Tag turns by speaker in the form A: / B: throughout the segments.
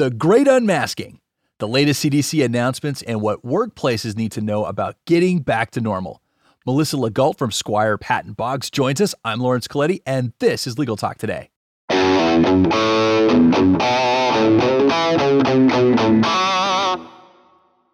A: The Great Unmasking, the latest CDC announcements, and what workplaces need to know about getting back to normal. Melissa Legault from Squire Patton Boggs joins us. I'm Lawrence Colletti, and this is Legal Talk Today.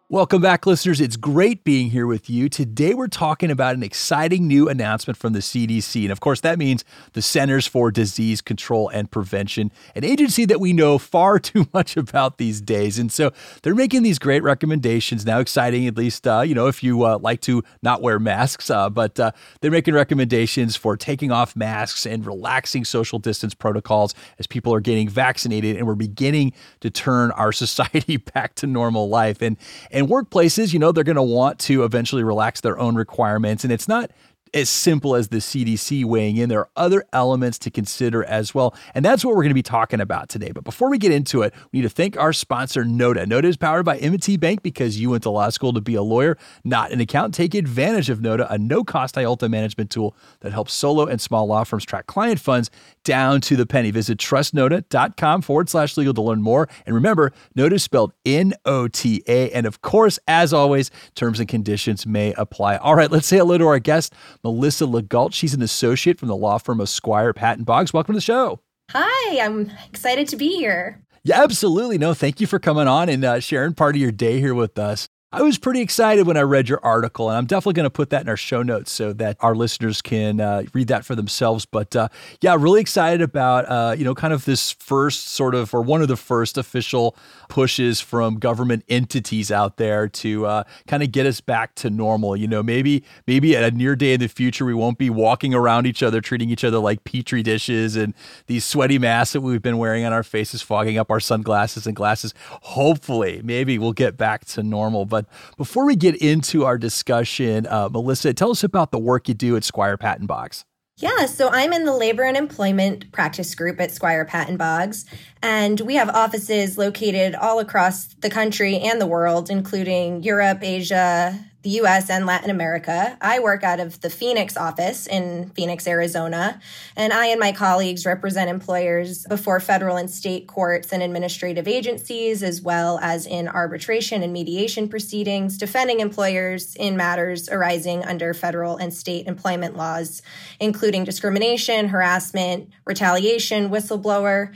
A: Welcome back, listeners. It's great being here with you. Today, we're talking about an exciting new announcement from the CDC. And of course, that means the Centers for Disease Control and Prevention, an agency that we know far too much about these days. And so they're making these great recommendations now, exciting, at least, uh, you know, if you uh, like to not wear masks. Uh, but uh, they're making recommendations for taking off masks and relaxing social distance protocols as people are getting vaccinated and we're beginning to turn our society back to normal life. And and workplaces, you know, they're going to want to eventually relax their own requirements. And it's not as simple as the CDC weighing in. There are other elements to consider as well. And that's what we're going to be talking about today. But before we get into it, we need to thank our sponsor, Nota. Nota is powered by M&T Bank because you went to law school to be a lawyer, not an accountant. Take advantage of Nota, a no-cost IOLTA management tool that helps solo and small law firms track client funds down to the penny. Visit trustnota.com forward slash legal to learn more. And remember, Nota is spelled N-O-T-A. And of course, as always, terms and conditions may apply. All right, let's say hello to our guest, Melissa Legault. She's an associate from the law firm of Squire Patton Boggs. Welcome to the show.
B: Hi, I'm excited to be here.
A: Yeah, absolutely. No, thank you for coming on and uh, sharing part of your day here with us. I was pretty excited when I read your article, and I'm definitely going to put that in our show notes so that our listeners can uh, read that for themselves. But uh, yeah, really excited about uh, you know kind of this first sort of or one of the first official pushes from government entities out there to uh, kind of get us back to normal. You know, maybe maybe at a near day in the future we won't be walking around each other, treating each other like petri dishes, and these sweaty masks that we've been wearing on our faces fogging up our sunglasses and glasses. Hopefully, maybe we'll get back to normal, but before we get into our discussion, uh, Melissa, tell us about the work you do at Squire Patton Boggs.
B: Yeah, so I'm in the labor and employment practice group at Squire Patton Boggs, and we have offices located all across the country and the world, including Europe, Asia, the US and Latin America. I work out of the Phoenix office in Phoenix, Arizona, and I and my colleagues represent employers before federal and state courts and administrative agencies, as well as in arbitration and mediation proceedings, defending employers in matters arising under federal and state employment laws, including discrimination, harassment, retaliation, whistleblower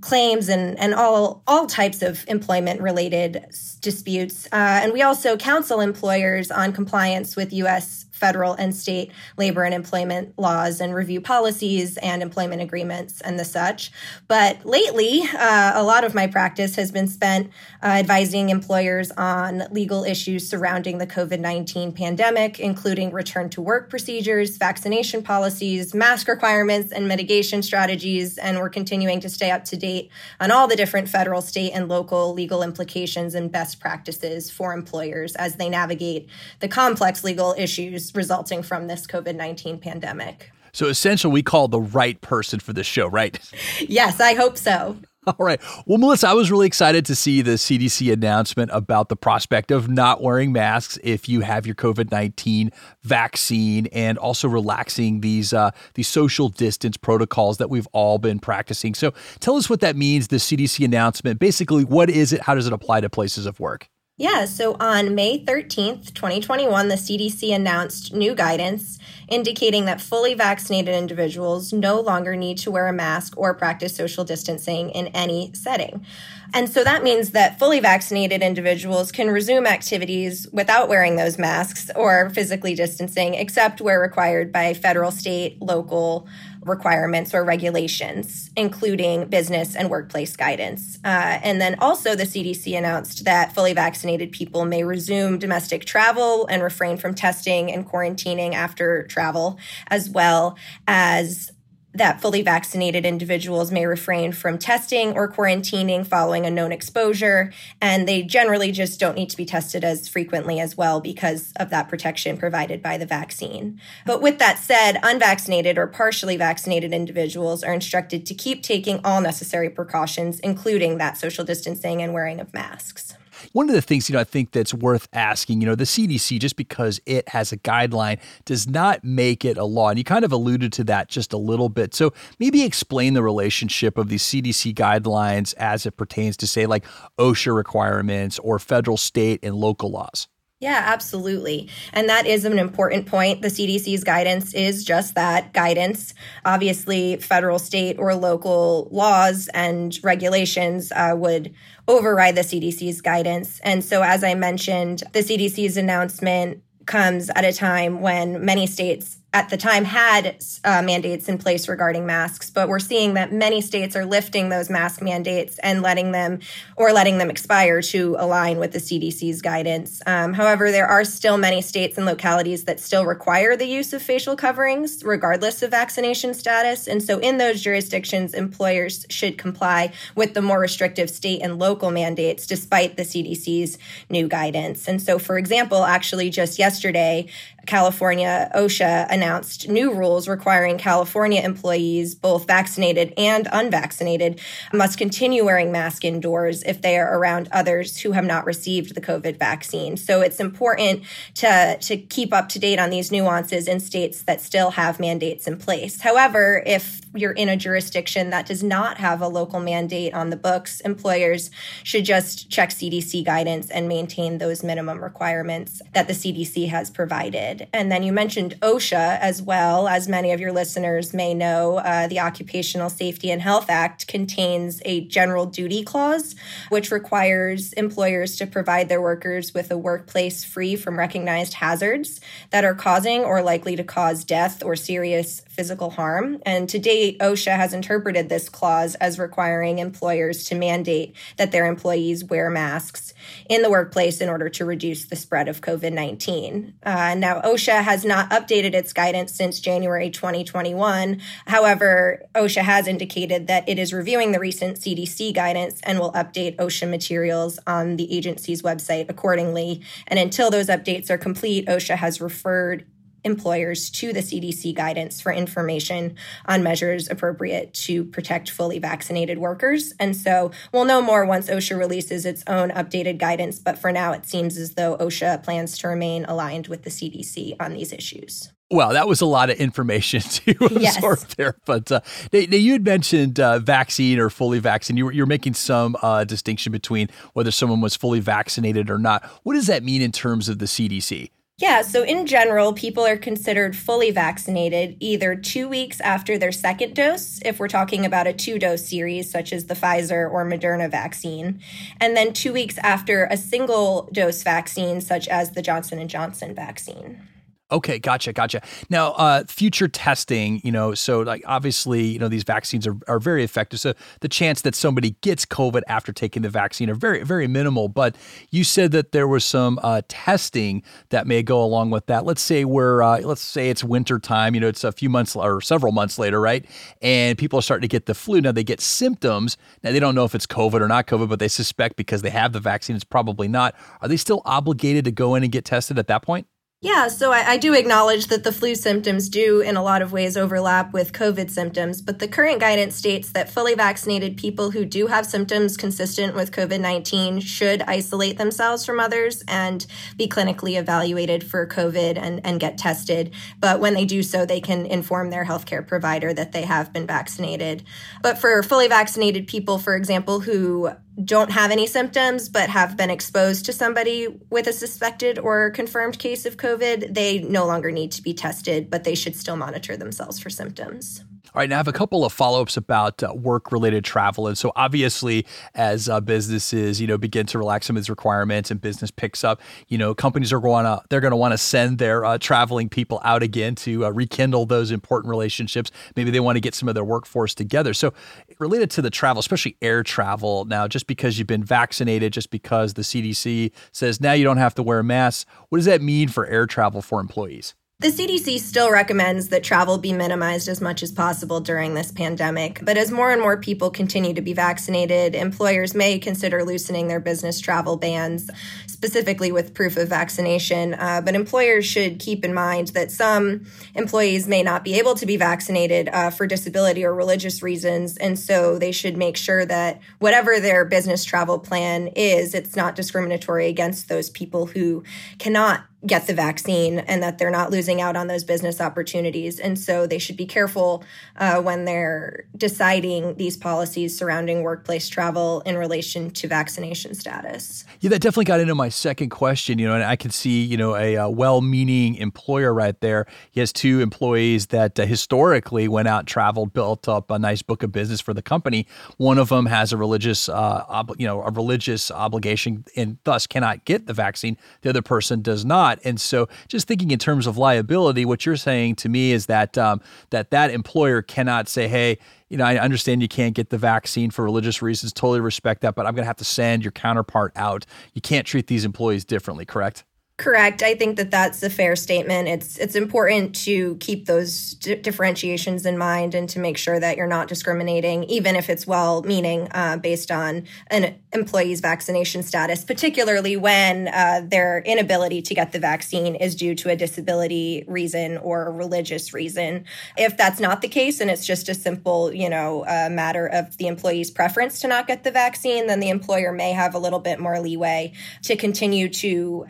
B: claims and, and all, all types of employment related disputes. Uh, and we also counsel employers on compliance with U.S federal and state labor and employment laws and review policies and employment agreements and the such. But lately, uh, a lot of my practice has been spent uh, advising employers on legal issues surrounding the COVID 19 pandemic, including return to work procedures, vaccination policies, mask requirements, and mitigation strategies. And we're continuing to stay up to date on all the different federal, state, and local legal implications and best practices for employers as they navigate the complex legal issues resulting from this COVID 19 pandemic.
A: So, essentially, we call the right person for this show, right?
B: Yes, I hope so.
A: All right. Well, Melissa, I was really excited to see the CDC announcement about the prospect of not wearing masks if you have your COVID nineteen vaccine, and also relaxing these uh, these social distance protocols that we've all been practicing. So, tell us what that means. The CDC announcement, basically, what is it? How does it apply to places of work?
B: Yeah, so on May 13th, 2021, the CDC announced new guidance indicating that fully vaccinated individuals no longer need to wear a mask or practice social distancing in any setting. And so that means that fully vaccinated individuals can resume activities without wearing those masks or physically distancing, except where required by federal, state, local, requirements or regulations, including business and workplace guidance. Uh, and then also, the CDC announced that fully vaccinated people may resume domestic travel and refrain from testing and quarantining after travel, as well as that fully vaccinated individuals may refrain from testing or quarantining following a known exposure. And they generally just don't need to be tested as frequently as well because of that protection provided by the vaccine. But with that said, unvaccinated or partially vaccinated individuals are instructed to keep taking all necessary precautions, including that social distancing and wearing of masks.
A: One of the things, you know, I think that's worth asking, you know, the CDC, just because it has a guideline, does not make it a law. And you kind of alluded to that just a little bit. So maybe explain the relationship of these CDC guidelines as it pertains to, say, like OSHA requirements or federal, state, and local laws.
B: Yeah, absolutely. And that is an important point. The CDC's guidance is just that guidance. Obviously, federal, state, or local laws and regulations uh, would override the CDC's guidance. And so, as I mentioned, the CDC's announcement comes at a time when many states at the time had uh, mandates in place regarding masks, but we're seeing that many states are lifting those mask mandates and letting them or letting them expire to align with the CDC's guidance. Um, however, there are still many states and localities that still require the use of facial coverings, regardless of vaccination status. And so, in those jurisdictions, employers should comply with the more restrictive state and local mandates, despite the CDC's new guidance. And so, for example, actually, just yesterday, California OSHA announced new rules requiring California employees, both vaccinated and unvaccinated, must continue wearing masks indoors if they are around others who have not received the COVID vaccine. So it's important to, to keep up to date on these nuances in states that still have mandates in place. However, if you're in a jurisdiction that does not have a local mandate on the books, employers should just check CDC guidance and maintain those minimum requirements that the CDC has provided. And then you mentioned OSHA as well. As many of your listeners may know, uh, the Occupational Safety and Health Act contains a general duty clause, which requires employers to provide their workers with a workplace free from recognized hazards that are causing or likely to cause death or serious physical harm. And to date, OSHA has interpreted this clause as requiring employers to mandate that their employees wear masks in the workplace in order to reduce the spread of COVID 19. Uh, now, OSHA has not updated its guidance since January 2021. However, OSHA has indicated that it is reviewing the recent CDC guidance and will update OSHA materials on the agency's website accordingly. And until those updates are complete, OSHA has referred employers to the CDC guidance for information on measures appropriate to protect fully vaccinated workers. And so we'll know more once OSHA releases its own updated guidance. But for now, it seems as though OSHA plans to remain aligned with the CDC on these issues.
A: Well, that was a lot of information to absorb yes. there. But uh, you had mentioned uh, vaccine or fully vaccinated. You were, you're making some uh, distinction between whether someone was fully vaccinated or not. What does that mean in terms of the CDC?
B: Yeah, so in general, people are considered fully vaccinated either two weeks after their second dose, if we're talking about a two dose series, such as the Pfizer or Moderna vaccine, and then two weeks after a single dose vaccine, such as the Johnson and Johnson vaccine.
A: Okay, gotcha, gotcha. Now, uh, future testing, you know, so like obviously, you know, these vaccines are, are very effective. So the chance that somebody gets COVID after taking the vaccine are very, very minimal. But you said that there was some uh, testing that may go along with that. Let's say we're, uh, let's say it's winter time, you know, it's a few months or several months later, right? And people are starting to get the flu. Now they get symptoms. Now they don't know if it's COVID or not COVID, but they suspect because they have the vaccine, it's probably not. Are they still obligated to go in and get tested at that point?
B: Yeah, so I, I, do acknowledge that the flu symptoms do, in a lot of ways, overlap with COVID symptoms, but the current guidance states that fully vaccinated people who do have symptoms consistent with COVID 19 should isolate themselves from others and be clinically evaluated for COVID and, and get tested. But when they do so, they can inform their healthcare provider that they have been vaccinated. But for fully vaccinated people, for example, who don't have any symptoms but have been exposed to somebody with a suspected or confirmed case of COVID, they no longer need to be tested, but they should still monitor themselves for symptoms.
A: All right, now I have a couple of follow-ups about uh, work-related travel, and so obviously, as uh, businesses, you know, begin to relax some of these requirements and business picks up, you know, companies are going to they're going to want to send their uh, traveling people out again to uh, rekindle those important relationships. Maybe they want to get some of their workforce together. So, related to the travel, especially air travel, now just because you've been vaccinated, just because the CDC says now you don't have to wear masks, what does that mean for air travel for employees?
B: The CDC still recommends that travel be minimized as much as possible during this pandemic. But as more and more people continue to be vaccinated, employers may consider loosening their business travel bans, specifically with proof of vaccination. Uh, but employers should keep in mind that some employees may not be able to be vaccinated uh, for disability or religious reasons. And so they should make sure that whatever their business travel plan is, it's not discriminatory against those people who cannot get the vaccine and that they're not losing out on those business opportunities. And so they should be careful uh, when they're deciding these policies surrounding workplace travel in relation to vaccination status.
A: Yeah, that definitely got into my second question. You know, and I can see, you know, a, a uh, well meaning employer right there. He has two employees that uh, historically went out, traveled, built up a nice book of business for the company. One of them has a religious, uh, ob- you know, a religious obligation and thus cannot get the vaccine. The other person does not not. And so, just thinking in terms of liability, what you're saying to me is that um, that that employer cannot say, "Hey, you know, I understand you can't get the vaccine for religious reasons. Totally respect that, but I'm going to have to send your counterpart out. You can't treat these employees differently." Correct?
B: Correct. I think that that's a fair statement. It's it's important to keep those d- differentiations in mind and to make sure that you're not discriminating, even if it's well-meaning, uh, based on an employee's vaccination status, particularly when uh, their inability to get the vaccine is due to a disability reason or a religious reason. If that's not the case, and it's just a simple, you know, uh, matter of the employee's preference to not get the vaccine, then the employer may have a little bit more leeway to continue to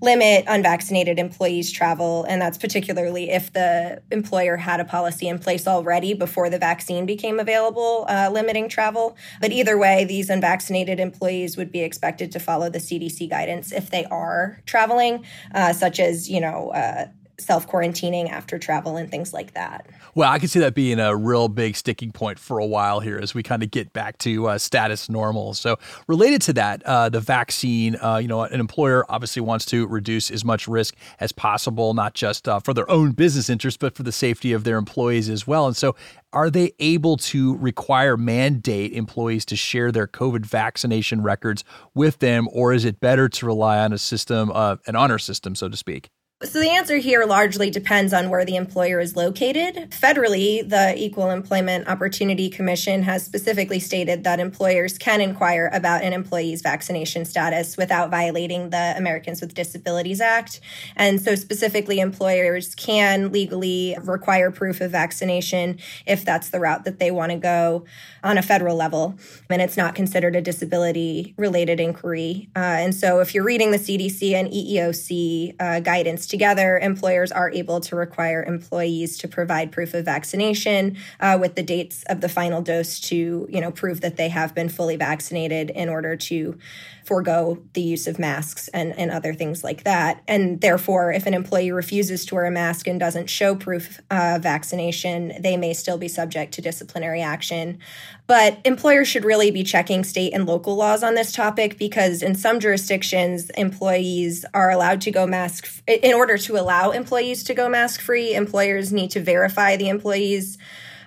B: limit unvaccinated employees travel and that's particularly if the employer had a policy in place already before the vaccine became available uh, limiting travel. But either way these unvaccinated employees would be expected to follow the cdc guidance if they are traveling uh, such as you know uh, self quarantining after travel and things like that.
A: Well, I can see that being a real big sticking point for a while here as we kind of get back to uh, status normal. So, related to that, uh, the vaccine, uh, you know, an employer obviously wants to reduce as much risk as possible, not just uh, for their own business interests, but for the safety of their employees as well. And so, are they able to require mandate employees to share their COVID vaccination records with them, or is it better to rely on a system, uh, an honor system, so to speak?
B: So the answer here largely depends on where the employer is located. Federally, the Equal Employment Opportunity Commission has specifically stated that employers can inquire about an employee's vaccination status without violating the Americans with Disabilities Act. And so specifically employers can legally require proof of vaccination if that's the route that they want to go on a federal level. And it's not considered a disability related inquiry. Uh, and so if you're reading the CDC and EEOC uh, guidance together, employers are able to require employees to provide proof of vaccination uh, with the dates of the final dose to, you know, prove that they have been fully vaccinated in order to forego the use of masks and, and other things like that. And therefore, if an employee refuses to wear a mask and doesn't show proof of uh, vaccination, they may still be subject to disciplinary action. But employers should really be checking state and local laws on this topic because in some jurisdictions, employees are allowed to go mask. In order to allow employees to go mask free, employers need to verify the employee's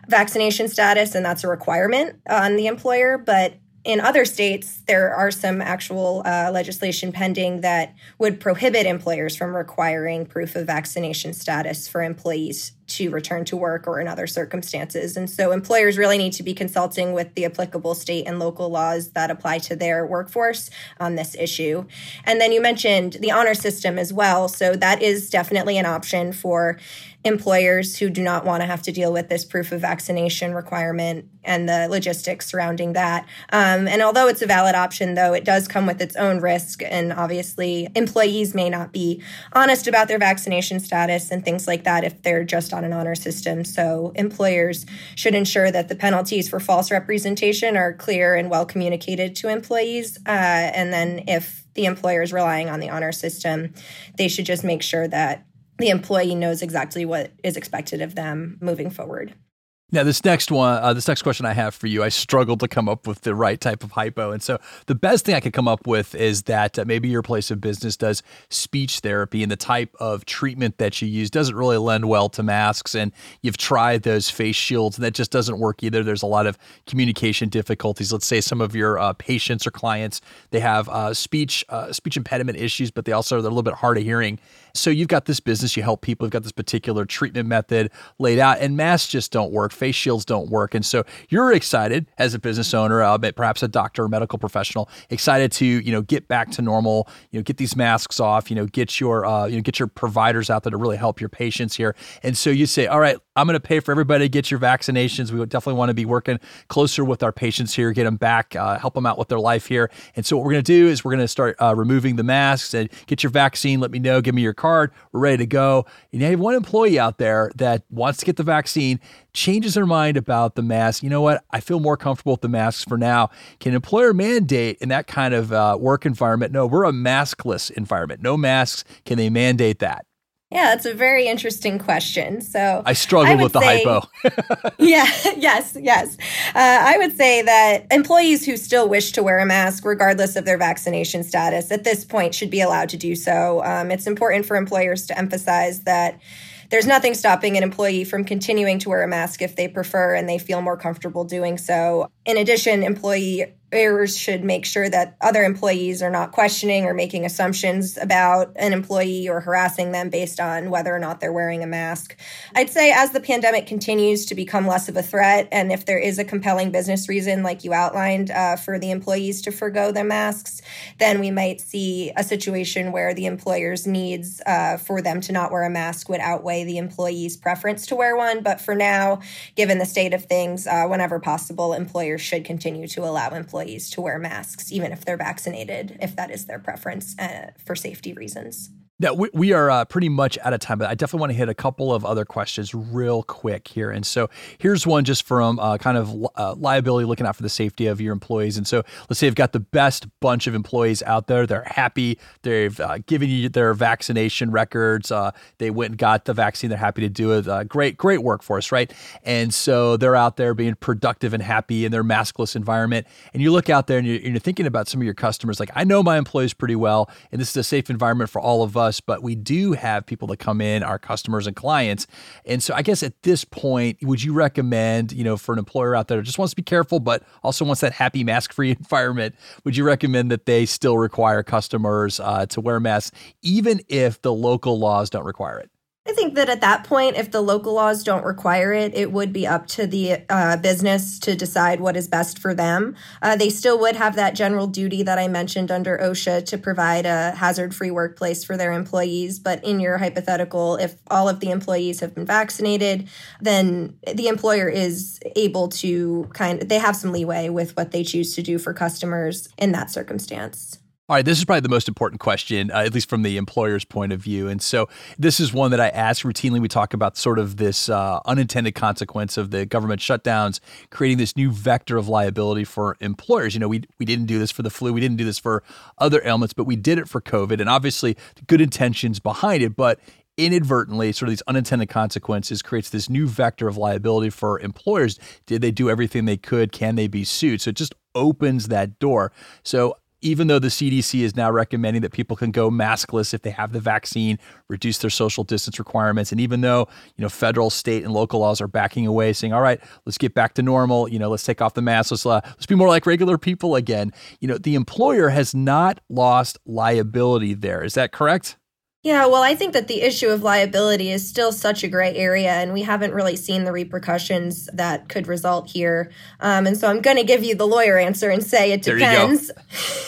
B: vaccination status, and that's a requirement on the employer. But in other states, there are some actual uh, legislation pending that would prohibit employers from requiring proof of vaccination status for employees to return to work or in other circumstances. And so employers really need to be consulting with the applicable state and local laws that apply to their workforce on this issue. And then you mentioned the honor system as well. So that is definitely an option for employers who do not want to have to deal with this proof of vaccination requirement and the logistics surrounding that. Um, and although it's a valid option, though, it does come with its own risk. And obviously, employees may not be honest about their vaccination status and things like that if they're just on an honor system. So employers should ensure that the penalties for false representation are clear and well communicated to employees. Uh, and then if the employer is relying on the honor system, they should just make sure that the employee knows exactly what is expected of them moving forward.
A: Now, this next one, uh, this next question I have for you, I struggled to come up with the right type of hypo. And so the best thing I could come up with is that uh, maybe your place of business does speech therapy and the type of treatment that you use doesn't really lend well to masks. And you've tried those face shields and that just doesn't work either. There's a lot of communication difficulties. Let's say some of your uh, patients or clients, they have uh, speech, uh, speech impediment issues, but they also are a little bit hard of hearing. So you've got this business, you help people, you've got this particular treatment method laid out, and masks just don't work. Face shields don't work. And so you're excited as a business owner, uh, perhaps a doctor or medical professional, excited to, you know, get back to normal, you know, get these masks off, you know, get your, uh, you know, get your providers out there to really help your patients here. And so you say, all right, I'm going to pay for everybody to get your vaccinations. We definitely want to be working closer with our patients here, get them back, uh, help them out with their life here. And so what we're going to do is we're going to start uh, removing the masks and get your vaccine. Let me know. Give me your card. We're ready to go. And you have one employee out there that wants to get the vaccine, changes their mind about the mask. You know what? I feel more comfortable with the masks for now. Can an employer mandate in that kind of uh, work environment? No, we're a maskless environment. No masks. Can they mandate that?
B: Yeah, it's a very interesting question. So
A: I struggle I with the say, hypo.
B: yeah, yes, yes. Uh, I would say that employees who still wish to wear a mask, regardless of their vaccination status, at this point should be allowed to do so. Um, it's important for employers to emphasize that there's nothing stopping an employee from continuing to wear a mask if they prefer and they feel more comfortable doing so. In addition, employee employers should make sure that other employees are not questioning or making assumptions about an employee or harassing them based on whether or not they're wearing a mask. I'd say as the pandemic continues to become less of a threat, and if there is a compelling business reason, like you outlined, uh, for the employees to forego their masks, then we might see a situation where the employer's needs uh, for them to not wear a mask would outweigh the employee's preference to wear one. But for now, given the state of things, uh, whenever possible, employers should continue to allow employees employees to wear masks, even if they're vaccinated, if that is their preference uh, for safety reasons.
A: Now, we, we are uh, pretty much out of time, but I definitely want to hit a couple of other questions real quick here. And so here's one just from uh, kind of uh, liability, looking out for the safety of your employees. And so let's say you've got the best bunch of employees out there. They're happy. They've uh, given you their vaccination records. Uh, they went and got the vaccine. They're happy to do it. Uh, great, great workforce, right? And so they're out there being productive and happy in their maskless environment. And you look out there and you're, and you're thinking about some of your customers. Like, I know my employees pretty well, and this is a safe environment for all of us us, but we do have people that come in, our customers and clients. And so I guess at this point, would you recommend, you know, for an employer out there just wants to be careful, but also wants that happy mask free environment, would you recommend that they still require customers uh, to wear masks, even if the local laws don't require it?
B: I think that at that point, if the local laws don't require it, it would be up to the uh, business to decide what is best for them. Uh, they still would have that general duty that I mentioned under OSHA to provide a hazard free workplace for their employees. But in your hypothetical, if all of the employees have been vaccinated, then the employer is able to kind of, they have some leeway with what they choose to do for customers in that circumstance.
A: All right, this is probably the most important question, uh, at least from the employer's point of view. And so, this is one that I ask routinely. We talk about sort of this uh, unintended consequence of the government shutdowns, creating this new vector of liability for employers. You know, we, we didn't do this for the flu, we didn't do this for other ailments, but we did it for COVID. And obviously, good intentions behind it, but inadvertently sort of these unintended consequences creates this new vector of liability for employers did they do everything they could can they be sued so it just opens that door so even though the CDC is now recommending that people can go maskless if they have the vaccine, reduce their social distance requirements, and even though you know federal, state, and local laws are backing away, saying, "All right, let's get back to normal," you know, let's take off the mask, let's uh, let's be more like regular people again. You know, the employer has not lost liability there. Is that correct?
B: Yeah, well, I think that the issue of liability is still such a gray area, and we haven't really seen the repercussions that could result here. Um, and so I'm going to give you the lawyer answer and say it depends.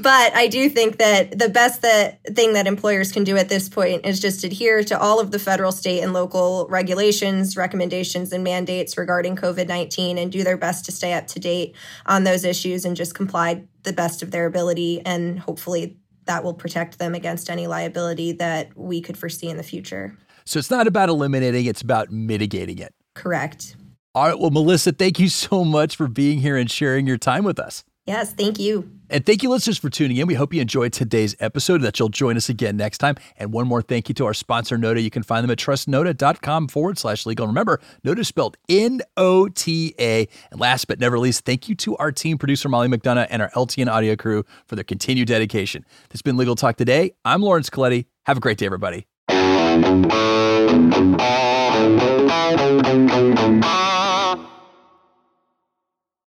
B: but I do think that the best that thing that employers can do at this point is just adhere to all of the federal, state, and local regulations, recommendations, and mandates regarding COVID 19 and do their best to stay up to date on those issues and just comply the best of their ability. And hopefully, that will protect them against any liability that we could foresee in the future.
A: So it's not about eliminating, it's about mitigating it.
B: Correct.
A: All right. Well, Melissa, thank you so much for being here and sharing your time with us.
B: Yes, thank you.
A: And thank you, listeners, for tuning in. We hope you enjoyed today's episode, that you'll join us again next time. And one more thank you to our sponsor, Nota. You can find them at trustnota.com forward slash legal. And remember, Nota is spelled N O T A. And last but never least, thank you to our team producer, Molly McDonough, and our LTN audio crew for their continued dedication. This has been Legal Talk Today. I'm Lawrence Colletti. Have a great day, everybody.